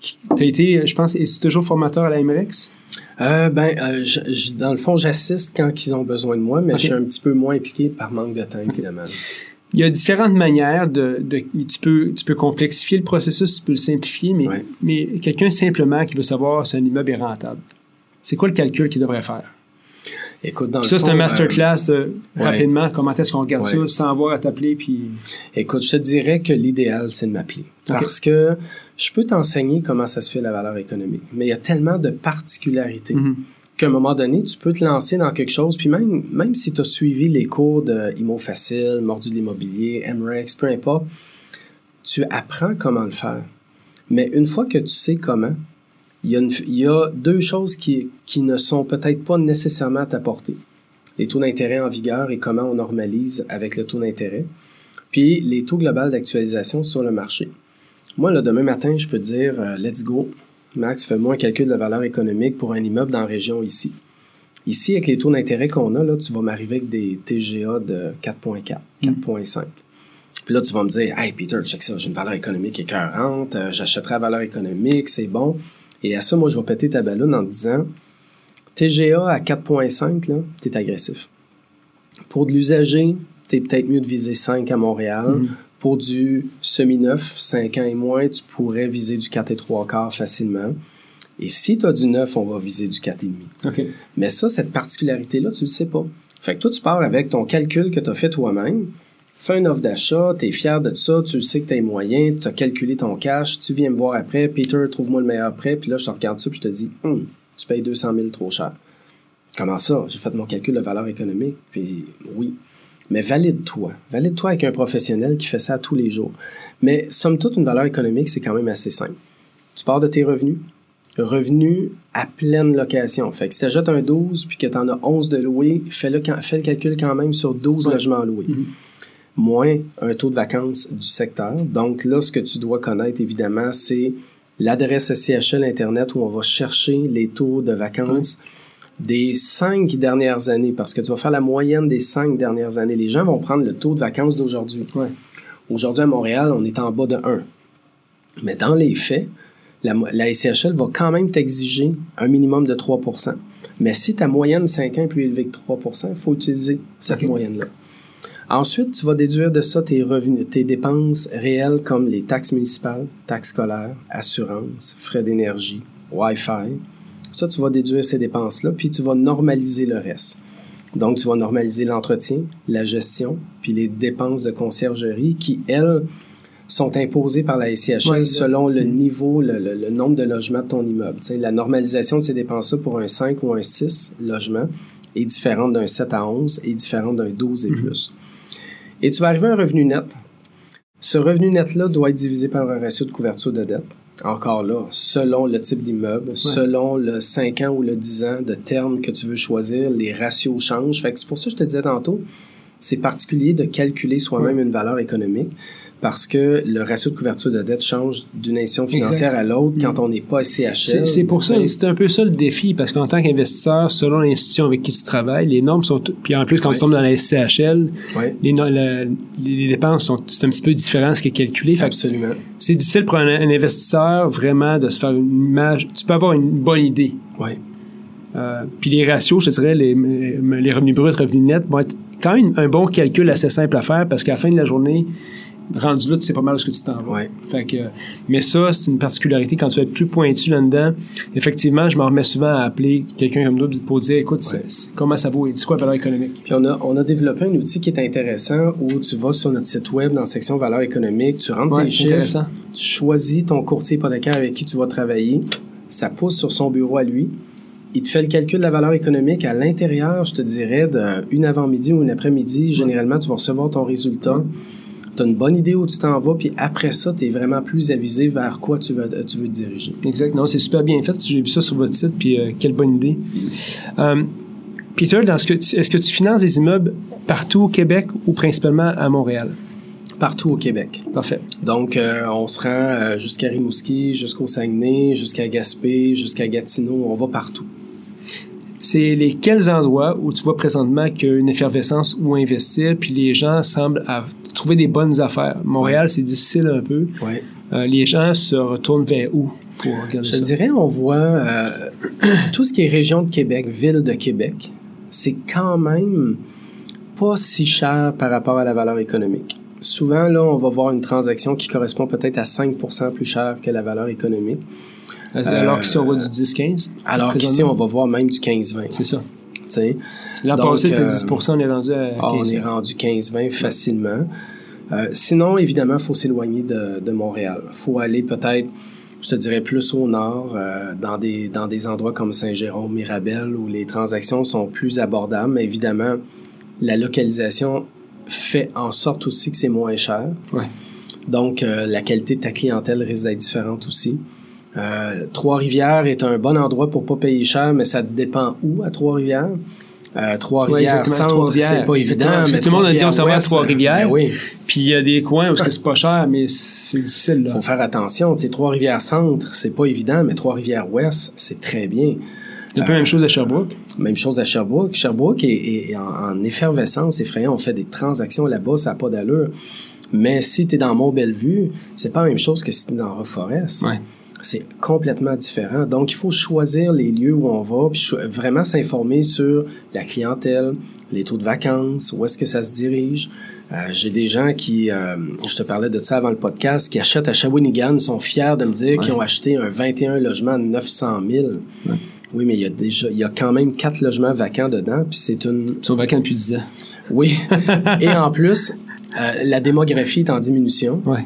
Tu as été, je pense, es toujours formateur à la MREX? Euh, ben, euh, dans le fond, j'assiste quand ils ont besoin de moi, mais je suis un petit peu moins impliqué par manque de temps, évidemment. Il y a différentes manières de, tu peux tu peux complexifier le processus, tu peux le simplifier, mais, mais quelqu'un simplement qui veut savoir si un immeuble est rentable, c'est quoi le calcul qu'il devrait faire? Écoute, dans ça, c'est un masterclass euh, rapidement. Comment est-ce qu'on regarde ça sans avoir à t'appeler? Puis... Écoute, je te dirais que l'idéal, c'est de m'appeler. Parce que je peux t'enseigner comment ça se fait la valeur économique. Mais il y a tellement de particularités mm-hmm. qu'à un moment donné, tu peux te lancer dans quelque chose. Puis même, même si tu as suivi les cours de IMO Facile, Mordu de l'immobilier, MREX, peu importe, tu apprends comment le faire. Mais une fois que tu sais comment, il y, a deux choses qui, qui ne sont peut-être pas nécessairement à t'apporter. Les taux d'intérêt en vigueur et comment on normalise avec le taux d'intérêt. Puis les taux globaux d'actualisation sur le marché. Moi, là, demain matin, je peux te dire, euh, let's go, Max, fais-moi un calcul de valeur économique pour un immeuble dans la région ici. Ici, avec les taux d'intérêt qu'on a, là, tu vas m'arriver avec des TGA de 4,4, 4,5. Mm. Puis là, tu vas me dire, Hey Peter, check ça, j'ai une valeur économique écœurante, euh, j'achèterai la valeur économique, c'est bon. Et à ça, moi, je vais péter ta ballonne en te disant, TGA à 4,5, là, t'es agressif. Pour de l'usager, t'es peut-être mieux de viser 5 à Montréal. Mm. Pour du semi-neuf, 5 ans et moins, tu pourrais viser du 4 et 3 quarts facilement. Et si tu as du neuf, on va viser du 4,5. Okay. Mais ça, cette particularité-là, tu ne le sais pas. Fait que toi, tu pars avec ton calcul que tu as fait toi-même, fais une offre d'achat, tu es fier de ça, tu sais que tu as les moyens, tu as calculé ton cash, tu viens me voir après, Peter, trouve-moi le meilleur prêt, puis là, je te regarde ça, puis je te dis, hum, tu payes 200 000 trop cher. Comment ça? J'ai fait mon calcul de valeur économique, puis oui. Mais valide-toi. Valide-toi avec un professionnel qui fait ça tous les jours. Mais somme toute, une valeur économique, c'est quand même assez simple. Tu pars de tes revenus. Revenus à pleine location. Fait que si tu achètes un 12 puis que tu en as 11 de louer, fais le, fais le calcul quand même sur 12 logements loués. Mm-hmm. Moins un taux de vacances du secteur. Donc là, ce que tu dois connaître, évidemment, c'est l'adresse SCHL Internet où on va chercher les taux de vacances des cinq dernières années, parce que tu vas faire la moyenne des cinq dernières années. Les gens vont prendre le taux de vacances d'aujourd'hui. Aujourd'hui, à Montréal, on est en bas de 1. Mais dans les faits, la, la SCHL va quand même t'exiger un minimum de 3% Mais si ta moyenne 5 ans est plus élevée que 3 il faut utiliser cette moyenne-là. Ensuite, tu vas déduire de ça tes revenus, tes dépenses réelles comme les taxes municipales, taxes scolaires, assurances, frais d'énergie, Wi-Fi, ça, tu vas déduire ces dépenses-là, puis tu vas normaliser le reste. Donc, tu vas normaliser l'entretien, la gestion, puis les dépenses de conciergerie qui, elles, sont imposées par la SCHL selon le niveau, le, nombre de logements de ton immeuble. la normalisation de ces dépenses-là pour un 5 ou un 6 logements est différente d'un 7 à 11 et différente d'un 12 et mhm. plus. Et tu vas arriver à un revenu net. Ce revenu net-là doit être divisé par un ratio de couverture de dette encore là, selon le type d'immeuble, selon le 5 ans ou le 10 ans de terme que tu veux choisir, les ratios changent. Fait que c'est pour ça que je te disais tantôt, c'est particulier de calculer soi-même une valeur économique parce que le ratio de couverture de dette change d'une institution financière à l'autre quand on n'est pas CHL. C'est pour ça, c'est un peu ça le défi, parce qu'en tant qu'investisseur, selon l'institution avec qui tu travailles, les normes sont... Puis en plus, quand tu tombes dans la SCHL, les, les, dépenses sont c'est un petit peu différent ce qui est calculé. Absolument. C'est difficile pour un, investisseur vraiment de se faire une image. Tu peux avoir une bonne idée. Oui. Euh, puis les ratios, je dirais, les, les revenus bruts, revenus nets, vont être quand même un bon calcul assez simple à faire parce qu'à la fin de la journée, rendu là, tu sais pas mal ce que tu t'en vas. Fait que, mais ça, c'est une particularité. Quand tu vas être plus pointu là-dedans, effectivement, je m'en remets souvent à appeler quelqu'un comme nous pour dire, écoute, comment ça vaut? C'est quoi la valeur économique? Puis on a, on a développé un outil qui est intéressant où tu vas sur notre site web dans la section valeur économique, tu rentres tes chiffres, tu choisis ton courtier hypothécaire avec qui tu vas travailler, ça pousse sur son bureau à lui, il te fait le calcul de la valeur économique à l'intérieur, je te dirais, d'une avant-midi ou une après-midi. Généralement, tu vas recevoir ton résultat tu as une bonne idée où tu t'en vas, puis après ça, tu es vraiment plus avisé vers quoi tu veux, tu veux te diriger. Exact. Non, c'est super bien fait. J'ai vu ça sur votre site, puis euh, quelle bonne idée. Euh, Peter, est-ce que tu finances des immeubles partout au Québec ou principalement à Montréal? Partout au Québec. Parfait. Donc, euh, on se rend jusqu'à Rimouski, jusqu'au Saguenay, jusqu'à Gaspé, jusqu'à Gatineau. On va partout c'est lesquels endroits où tu vois présentement qu'il y a une effervescence où investir, puis les gens semblent trouver des bonnes affaires. Montréal, c'est difficile un peu. Euh, les gens se retournent vers où pour regarder Je dirais, on voit euh, tout ce qui est région de Québec, ville de Québec, c'est quand même pas si cher par rapport à la valeur économique. Souvent, là, on va voir une transaction qui correspond peut-être à 5% plus cher que la valeur économique. Alors qu'ici, on voit du 10-15. Alors qu'ici, on va voir même du 15-20. C'est ça. L'an passé, c'était 10 on est rendu à 15 ah, On est rendu 15-20 facilement. Euh, sinon, évidemment, il faut s'éloigner de, de Montréal. Il faut aller peut-être, je te dirais, plus au nord, euh, dans, des, dans des endroits comme Saint-Jérôme, Mirabel, où les transactions sont plus abordables. Mais évidemment, la localisation fait en sorte aussi que c'est moins cher. Donc, euh, la qualité de ta clientèle risque d'être différente aussi. Euh, Trois-Rivières est un bon endroit pour pas payer cher, mais ça dépend où à Trois-Rivières. Euh, Trois-Rivières, Centre, c'est pas évident. Mais tout le monde a dit on s'en va à Trois-Rivières. Ben oui. Puis il y a des coins où c'est pas cher, mais c'est difficile. Il faut faire attention. Trois-Rivières Centre, c'est pas évident, mais Trois-Rivières Ouest, c'est très bien. C'est un peu la même chose à Sherbrooke. Même chose à Sherbrooke. Sherbrooke est, en, effervescence effrayant. On fait des transactions là-bas, ça n'a pas d'allure. Mais si tu es dans Mont-Bellevue, c'est pas la même chose que si tu es dans Reforest. Ouais. C'est complètement différent. Donc, il faut choisir les lieux où on va, puis vraiment s'informer sur la clientèle, les taux de vacances, où est-ce que ça se dirige. Euh, j'ai des gens qui, euh, je te parlais de ça avant le podcast, qui achètent à Shawinigan, sont fiers de me dire qu'ils ont acheté un 21 logements à 900 000. Oui, mais il y a déjà, il y a quand même quatre logements vacants dedans, puis c'est une. Ils sont vacants depuis 10 ans. Oui. Et en plus, euh, la démographie est en diminution. Ouais.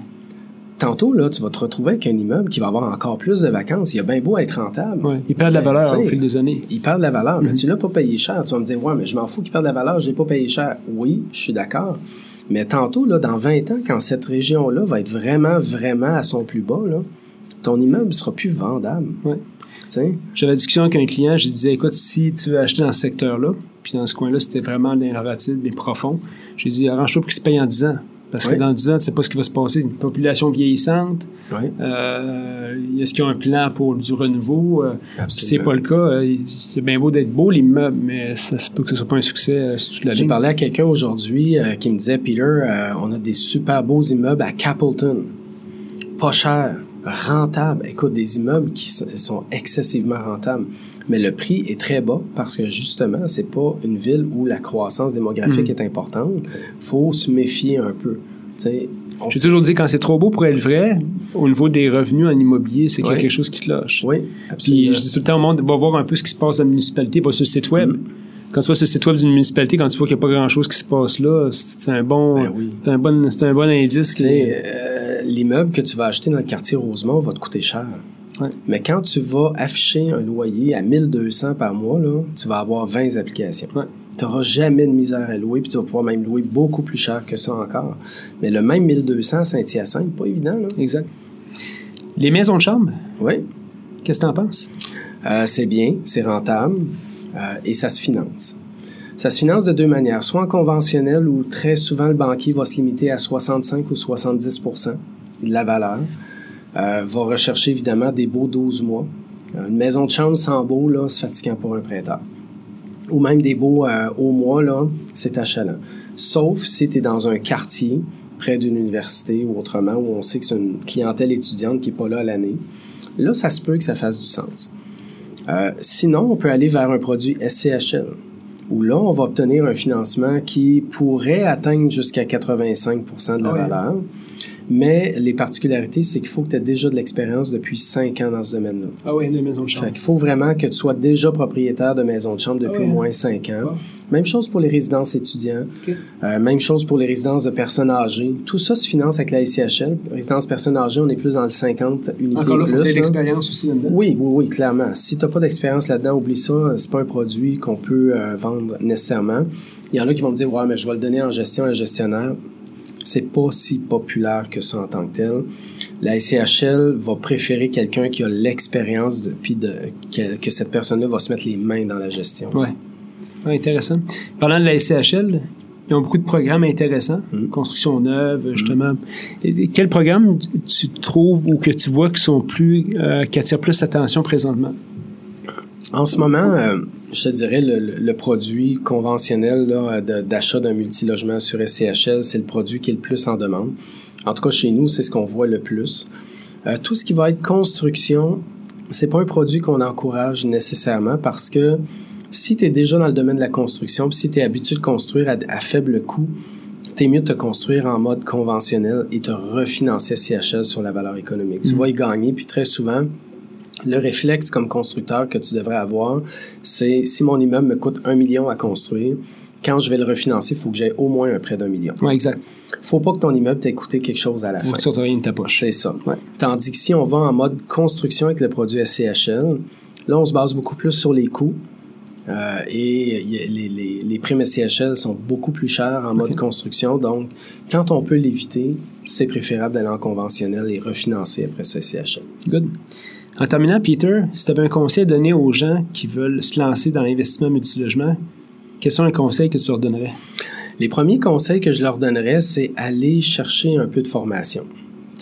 Tantôt, là, tu vas te retrouver avec un immeuble qui va avoir encore plus de vacances. Il a bien beau être rentable. Ouais. Il perd de la valeur au fil des années. Il perd de la valeur, mais mm-hmm. tu l'as pas payé cher. Tu vas me dire, ouais, mais je m'en fous qu'il perde de la valeur, je l'ai pas payé cher. Oui, je suis d'accord. Mais tantôt, là, dans 20 ans, quand cette région-là va être vraiment, vraiment à son plus bas, là, ton immeuble sera plus vendable. Ouais. J'avais la discussion avec un client, je disais, écoute, si tu veux acheter dans ce secteur-là, puis dans ce coin-là, c'était vraiment l'innovatif et profond, j'ai dit, arrange-toi pour qu'il se paye en 10 ans. Parce que dans 10 ans, tu sais pas ce qui va se passer. Une population vieillissante. Oui. Euh, est-ce qu'il y a un plan pour du renouveau? Euh, si c'est pas le cas, euh, c'est bien beau d'être beau, l'immeuble, mais ça se peut que ce soit pas un succès euh, sur toute la J'ai parlé à quelqu'un aujourd'hui qui me disait, Peter, on a des super beaux immeubles à Capleton. Pas cher rentable. Écoute, des immeubles qui sont excessivement rentables. Mais le prix est très bas parce que justement, c'est pas une ville où la croissance démographique mm. est importante. faut se méfier un peu. J'ai toujours dit quand c'est trop beau pour être vrai, au niveau des revenus en immobilier, c'est quelque chose qui te lâche. Oui, absolument. Puis je dis tout le temps au monde, va voir un peu ce qui se passe dans la municipalité, va sur le site web. Mm. Quand tu vas sur le site web d'une municipalité, quand tu vois qu'il n'y a pas grand-chose qui se passe là, c'est un bon, ben c'est un bon, c'est un bon indice. Euh, l'immeuble que tu vas acheter dans le quartier Rosemont va te coûter cher. Mais quand tu vas afficher un loyer à 1200 par mois, là, tu vas avoir 20 applications. Tu n'auras jamais de misère à louer, puis tu vas pouvoir même louer beaucoup plus cher que ça encore. Mais le même 1200 à Saint-Hyacinthe, pas évident. Là. Exact. Les maisons de chambre? Oui. Qu'est-ce que tu en penses? Euh, c'est bien, c'est rentable euh, et ça se finance. Ça se finance de deux manières, soit en conventionnel où très souvent le banquier va se limiter à 65 ou 70% de la valeur, euh, va rechercher évidemment des beaux 12 mois. Une maison de chambre sans beau, là, c'est fatigant pour un prêteur. Ou même des beaux euh, au mois, là, c'est achalant. Sauf si tu es dans un quartier près d'une université ou autrement, où on sait que c'est une clientèle étudiante qui n'est pas là l'année. Là, ça se peut que ça fasse du sens. Euh, sinon, on peut aller vers un produit SCHL, où là, on va obtenir un financement qui pourrait atteindre jusqu'à 85% de la valeur. Mais les particularités, c'est qu'il faut que tu aies déjà de l'expérience depuis cinq ans dans ce domaine-là. Ah oui, de maison de chambre. il faut vraiment que tu sois déjà propriétaire de maison de chambre depuis ah au moins cinq ans. Ah. Même chose pour les résidences étudiants. Euh, même chose pour les résidences de personnes âgées. Tout ça se finance avec la ICHL. Résidence personnes âgées, on est plus dans le 50 unités Encore là, il faut de l'expérience aussi là-dedans. Oui, oui, oui, clairement. Si tu n'as pas d'expérience là-dedans, oublie ça. C'est pas un produit qu'on peut euh, vendre nécessairement. Il y en a qui vont me dire, ouais, mais je vais le donner en gestion à un gestionnaire c'est pas si populaire que ça en tant que tel. La SCHL va préférer quelqu'un qui a l'expérience depuis de, que, cette personne-là va se mettre les mains dans la gestion. Oui. Ouais, intéressant. Parlant de la SCHL, ils ont beaucoup de programmes intéressants, mm. construction neuve, justement. Quels Quel programme tu trouves ou que tu vois qui sont plus, euh, qui attirent plus l'attention présentement? En ce moment, euh, je te dirais, le, produit conventionnel d'achat d'un multilogement sur SCHL, c'est le produit qui est le plus en demande. En tout cas, chez nous, c'est ce qu'on voit le plus. Euh, tout ce qui va être construction, c'est pas un produit qu'on encourage nécessairement parce que si tu es déjà dans le domaine de la construction, puis si tu es habitué de construire à, faible coût, t'es mieux de te construire en mode conventionnel et te refinancer SCHL sur la valeur économique. Tu mm. vas y gagner, puis très souvent, le réflexe comme constructeur que tu devrais avoir, c'est si mon immeuble me coûte un million à construire, quand je vais le refinancer, il faut que j'aie au moins un prêt d'un million. Oui, exact. faut pas que ton immeuble t'ait coûté quelque chose à la fin. Faut que tu ta poche. C'est ça. Tandis que si on va en mode construction avec le produit SCHL, là, on se base beaucoup plus sur les coûts. Euh, et les, les, les, primes SCHL sont beaucoup plus chères en mode construction. Donc, quand on peut l'éviter, c'est préférable d'aller en conventionnel et refinancer après SCHL. Good. En terminant, Peter, si tu avais un conseil à donner aux gens qui veulent se lancer dans l'investissement multilogement, quels sont les conseils que tu leur donnerais? Les premiers conseils que je leur donnerais, c'est aller chercher un peu de formation.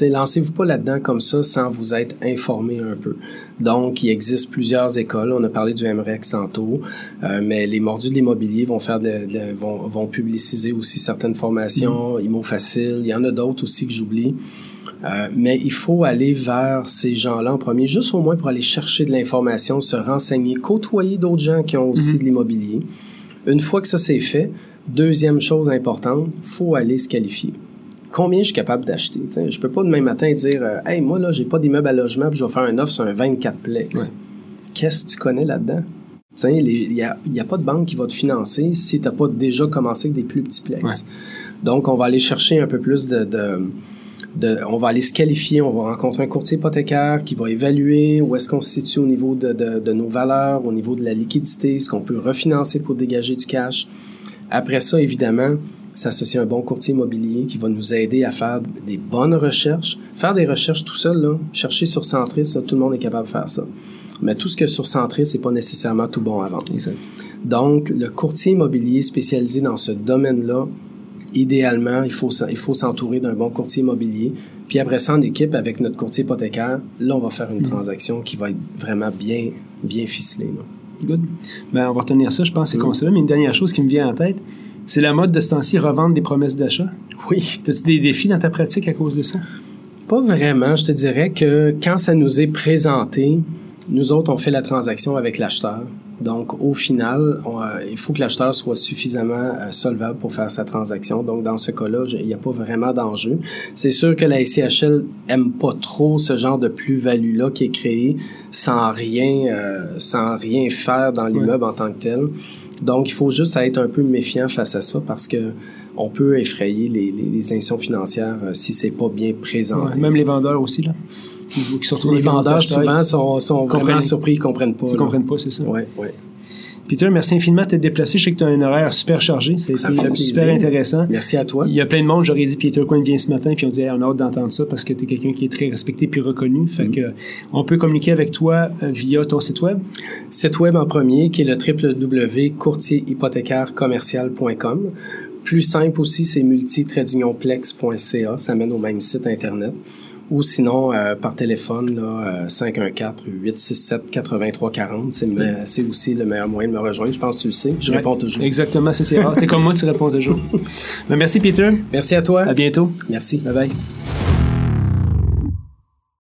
Lancez-vous pas là-dedans comme ça sans vous être informé un peu. Donc, il existe plusieurs écoles. On a parlé du MREX tantôt, euh, mais les mordus de l'immobilier vont faire de, vont, vont, publiciser aussi certaines formations, mm. IMO Facile. Il y en a d'autres aussi que j'oublie. Euh, mais il faut aller vers ces gens-là en premier, juste au moins pour aller chercher de l'information, se renseigner, côtoyer d'autres gens qui ont aussi mm-hmm. de l'immobilier. Une fois que ça c'est fait, deuxième chose importante, faut aller se qualifier combien je suis capable d'acheter. Je je peux pas demain matin dire euh, Hey, moi, là, j'ai pas d'immeuble à logement, puis je vais faire un offre sur un 24 plex. Qu'est-ce que tu connais là-dedans? Il n'y a, y a, pas de banque qui va te financer si tu n'as pas déjà commencé avec des plus petits plex. Donc, on va aller chercher un peu plus de, de, On va aller se qualifier, on va rencontrer un courtier hypothécaire qui va évaluer où est-ce qu'on se situe au niveau de, de nos valeurs, au niveau de la liquidité, ce qu'on peut refinancer pour dégager du cash. Après ça, évidemment, s'associer à un bon courtier immobilier qui va nous aider à faire des bonnes recherches. Faire des recherches tout seul, là, chercher sur Centris, ça, tout le monde est capable de faire ça. Mais tout ce que sur Centris, c'est pas nécessairement tout bon à vendre. Donc, le courtier immobilier spécialisé dans ce domaine-là, idéalement, il faut, il faut s'entourer d'un bon courtier immobilier. Puis après ça, en équipe avec notre courtier hypothécaire, là, on va faire une mm. transaction qui va être vraiment bien, bien ficelée. Good. Ben, on va retenir ça, je pense, c'est comme ça. Mais une dernière chose qui me vient en tête, c'est la mode de ce temps-ci, revendre des promesses d'achat? Oui. As-tu des défis dans ta pratique à cause de ça? Pas vraiment. Je te dirais que quand ça nous est présenté, nous autres, on fait la transaction avec l'acheteur. Donc, au final, euh, il faut que l'acheteur soit suffisamment euh, solvable pour faire sa transaction. Donc, dans ce cas-là, il n'y a pas vraiment d'enjeu. C'est sûr que la SCHL aime pas trop ce genre de plus-value-là qui est créé sans rien, euh, sans rien faire dans l'immeuble en tant que tel. Donc, il faut juste être un peu méfiant face à ça parce que on peut effrayer les, les, institutions financières euh, si c'est pas bien présenté. même les vendeurs aussi, là. les vendeurs, souvent, sont, sont vraiment surpris, ils comprennent pas. Ils comprennent pas, c'est ça. Oui, oui. Peter, merci infiniment de t'être déplacé. Je sais que tu as un horaire super chargé. C'est super intéressant. Merci à toi. Il y a plein de monde. J'aurais dit Peter Coin vient ce matin, puis on dit on a hâte d'entendre ça parce que tu es quelqu'un qui est très respecté puis reconnu. Fait mm. que on peut communiquer avec toi euh, via ton site web? Site web en premier qui est le www.courtierhypothécaire-commercial.com. Plus simple aussi, c'est multi-plex.ca. Ça mène au même site Internet ou sinon euh, par téléphone là, 514-867-8340. Euh, c'est aussi le meilleur moyen de me rejoindre. Je pense que tu le sais. Je réponds toujours. Exactement, c'est rare. T'es comme moi, tu réponds toujours. Ben, merci Peter. Merci à toi. À bientôt. Merci. Bye bye.